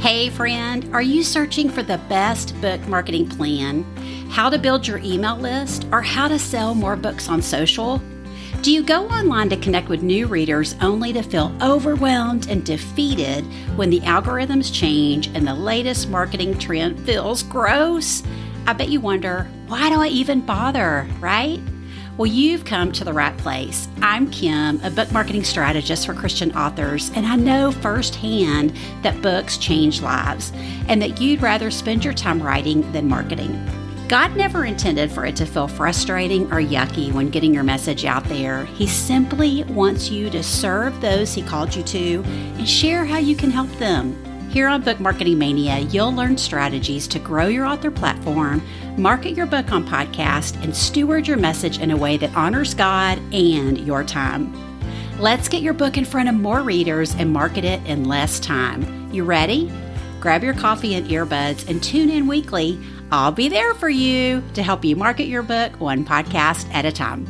Hey, friend, are you searching for the best book marketing plan? How to build your email list or how to sell more books on social? Do you go online to connect with new readers only to feel overwhelmed and defeated when the algorithms change and the latest marketing trend feels gross? I bet you wonder, why do I even bother, right? Well, you've come to the right place. I'm Kim, a book marketing strategist for Christian authors, and I know firsthand that books change lives and that you'd rather spend your time writing than marketing. God never intended for it to feel frustrating or yucky when getting your message out there. He simply wants you to serve those He called you to and share how you can help them. Here on Book Marketing Mania, you'll learn strategies to grow your author platform, market your book on podcast, and steward your message in a way that honors God and your time. Let's get your book in front of more readers and market it in less time. You ready? Grab your coffee and earbuds and tune in weekly I'll be there for you to help you market your book one podcast at a time.